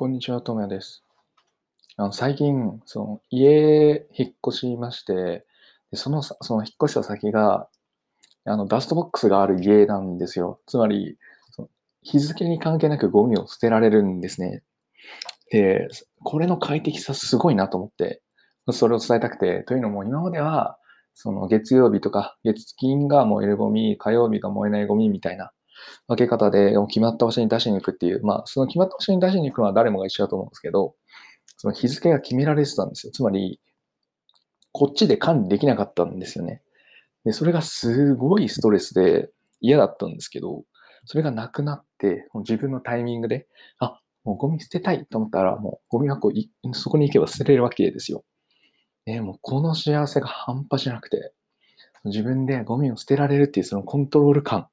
こんにちは、ともやです。あの最近、その家引っ越しまして、でそのその引っ越した先が、あのダストボックスがある家なんですよ。つまり、その日付に関係なくゴミを捨てられるんですね。で、これの快適さすごいなと思って、それを伝えたくて、というのも今までは、その月曜日とか月金が燃えるゴミ、火曜日が燃えないゴミみたいな分け方で決まった場所に出しに行くっていう、まあその決まった場所に出しに行くのは誰もが一緒だと思うんですけど、その日付が決められてたんですよ。つまり、こっちで管理できなかったんですよね。で、それがすごいストレスで嫌だったんですけど、それがなくなって、もう自分のタイミングで、あ、もうゴミ捨てたいと思ったら、もうゴミ箱いそこに行けば捨てれるわけですよ。ね、もうこの幸せが半端じゃなくて、自分でゴミを捨てられるっていうそのコントロール感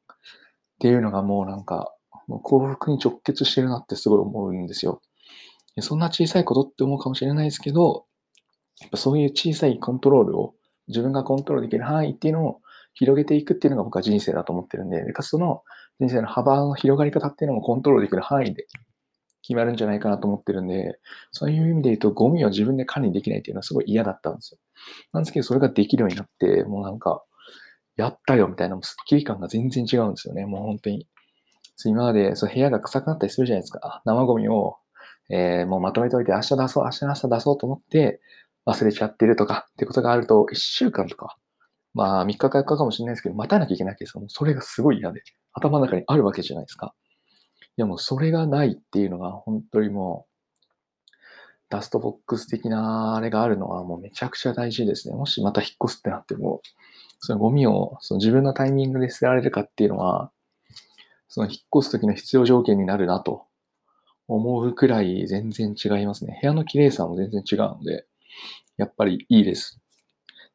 っていうのがもうなんか、幸福に直結してるなってすごい思うんですよ。そんな小さいことって思うかもしれないですけど、やっぱそういう小さいコントロールを自分がコントロールできる範囲っていうのを広げていくっていうのが僕は人生だと思ってるんで、でかその人生の幅の広がり方っていうのもコントロールできる範囲で決まるんじゃないかなと思ってるんで、そういう意味で言うとゴミを自分で管理できないっていうのはすごい嫌だったんですよ。なんですけど、それができるようになって、もうなんか、やったよみたいな、もうスッキリ感が全然違うんですよね。もう本当に。今までそう部屋が臭くなったりするじゃないですか。生ゴミを、えーもうまとめておいて明日出そう、明日の朝出そうと思って忘れちゃってるとかってことがあると、1週間とか、まあ3日か4日かもしれないですけど、待たなきゃいけないわけですよ。もうそれがすごい嫌で、頭の中にあるわけじゃないですか。いやもうそれがないっていうのが本当にもう、ダストボックス的なあれがあるのはもうめちゃくちゃ大事ですね。もしまた引っ越すってなっても、そのゴミをその自分のタイミングで捨てられるかっていうのは、その引っ越す時の必要条件になるなと思うくらい全然違いますね。部屋の綺麗さも全然違うので、やっぱりいいです。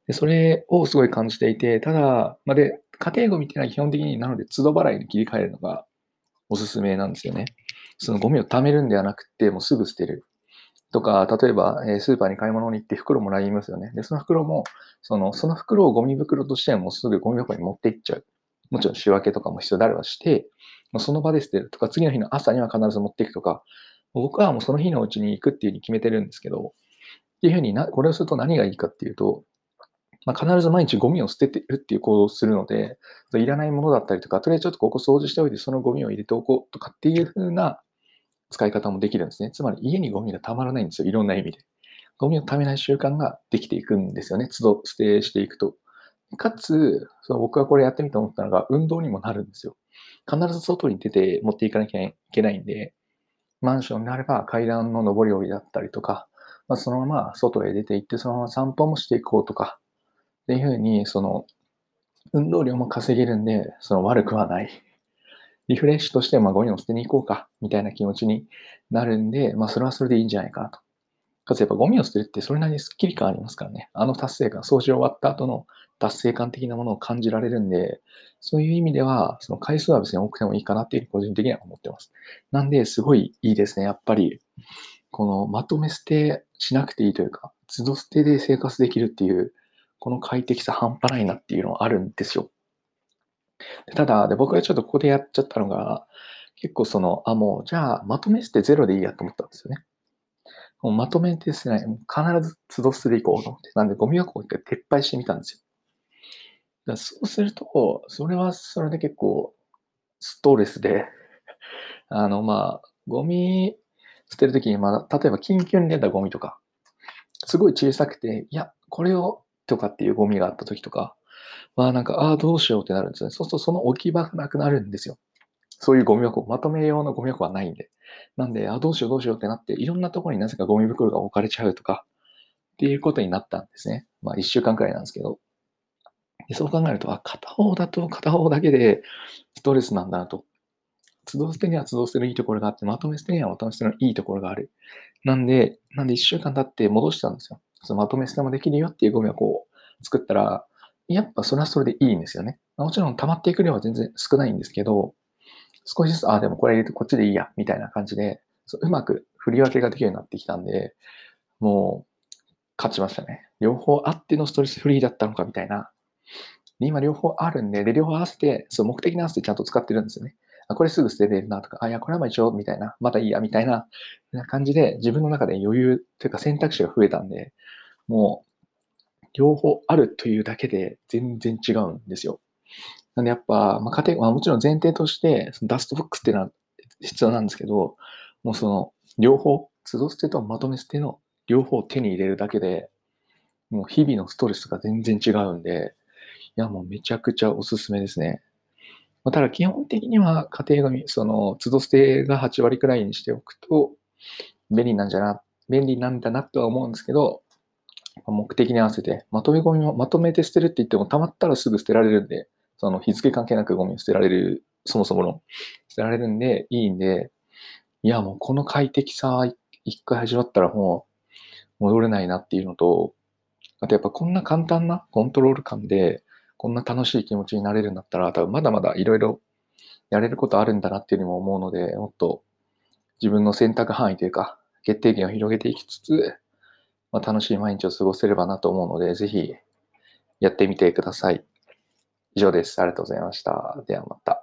でそれをすごい感じていて、ただ、まあ、で、家庭ゴミっていうのは基本的になので、都度払いに切り替えるのがおすすめなんですよね。そのゴミを貯めるんではなくて、もうすぐ捨てる。とか、例えば、えスーパーに買い物に行って袋もらいますよね。で、その袋も、その、その袋をゴミ袋としてもうすぐゴミ箱に持っていっちゃう。もちろん仕分けとかも必要であればして、その場で捨てるとか、次の日の朝には必ず持っていくとか、僕はもうその日のうちに行くっていうふうに決めてるんですけど、っていうふうにな、これをすると何がいいかっていうと、まあ、必ず毎日ゴミを捨ててるっていう行動をするので、いらないものだったりとか、とりあえずちょっとここ掃除しておいて、そのゴミを入れておこうとかっていうふうな使い方もできるんですね。つまり家にゴミがたまらないんですよ。いろんな意味で。ゴミを貯めない習慣ができていくんですよね。都度捨てしていくと。かつ、その僕がこれやってみて思ったのが、運動にもなるんですよ。必ず外に出て持っていかなきゃいけないんで、マンションになれば階段の上り下りだったりとか、まあ、そのまま外へ出て行って、そのまま散歩もしていこうとか、っていうふうに、その、運動量も稼げるんで、その悪くはない。リフレッシュとして、まあ、ゴミを捨てに行こうか、みたいな気持ちになるんで、まあ、それはそれでいいんじゃないかなと。かつ、やっぱゴミを捨てるってそれなりにスッキリ感ありますからね。あの達成感、掃除終わった後の達成感的なものを感じられるんで、そういう意味では、その回数は別に多くてもいいかなっていう個人的には思ってます。なんで、すごいいいですね。やっぱり、このまとめ捨てしなくていいというか、都度捨てで生活できるっていう、この快適さ半端ないなっていうのはあるんですよ。でただで、僕がちょっとここでやっちゃったのが、結構その、あ、もう、じゃあ、まとめ捨てゼロでいいやと思ったんですよね。もうまとめて捨てない。必ず都度捨てでいこうと思って。なんで、ゴミ箱を一回撤廃してみたんですよ。だそうすると、それはそれで結構、ストレスで、あの、まあ、ゴミ捨てるときに、まあ、例えば緊急に出たゴミとか、すごい小さくて、いや、これを、とかっていうゴミがあったときとか、まあなんか、ああ、どうしようってなるんですね。そうするとその置き場がなくなるんですよ。そういうゴミ箱、まとめ用のゴミ箱はないんで。なんで、ああどうしようどうしようってなって、いろんなところになぜかゴミ袋が置かれちゃうとか、っていうことになったんですね。まあ一週間くらいなんですけど。でそう考えると、あ、片方だと片方だけでストレスなんだなと。都度捨てには都度捨てのいいところがあって、まとめ捨てにはまとめ捨てのいいところがある。なんで、なんで一週間経って戻したんですよ。そのまとめ捨てもできるよっていうゴミ箱を作ったら、やっぱそれはそれでいいんですよね。もちろん溜まっていく量は全然少ないんですけど、少しずつ、ああ、でもこれ入れてこっちでいいや、みたいな感じで、そううまく振り分けができるようになってきたんで、もう、勝ちましたね。両方あってのストレスフリーだったのかみたいな。で今両方あるんで、で、両方合わせて、そう、目的に合わせてちゃんと使ってるんですよね。あ、これすぐ捨てれるなとか、あ、いや、これはまあ一応、みたいな、またいいや、みたいなな感じで自分の中で余裕というか選択肢が増えたんで、もう両方あるというだけで全然違うんですよ。なんでやっぱ、まあ、家庭、まあ、もちろん前提として、そのダストボックスっていうのは必要なんですけど、もうその両方、都度捨てとまとめ捨ての両方を手に入れるだけで、もう日々のストレスが全然違うんで、いやもうめちゃくちゃおすすめですね。まあ、ただ基本的には家庭紙、その都度捨てが8割くらいにしておくと便利なんじゃな、便利なんだなとは思うんですけど、目的に合わせて、まとめゴミをまとめて捨てるって言っても、たまったらすぐ捨てられるんで、その日付関係なくゴミを捨てられる、そもそもの捨てられるんで、いいんで、いやもうこの快適さ、一回始まったらもう戻れないなっていうのと、あとやっぱこんな簡単なコントロール感で、こんな楽しい気持ちになれるんだったら、多分まだまだいろいろやれることあるんだなっていうのも思うので、もっと自分の選択範囲というか、決定権を広げていきつつ、まあ、楽しい毎日を過ごせればなと思うので、ぜひやってみてください。以上です。ありがとうございました。ではまた。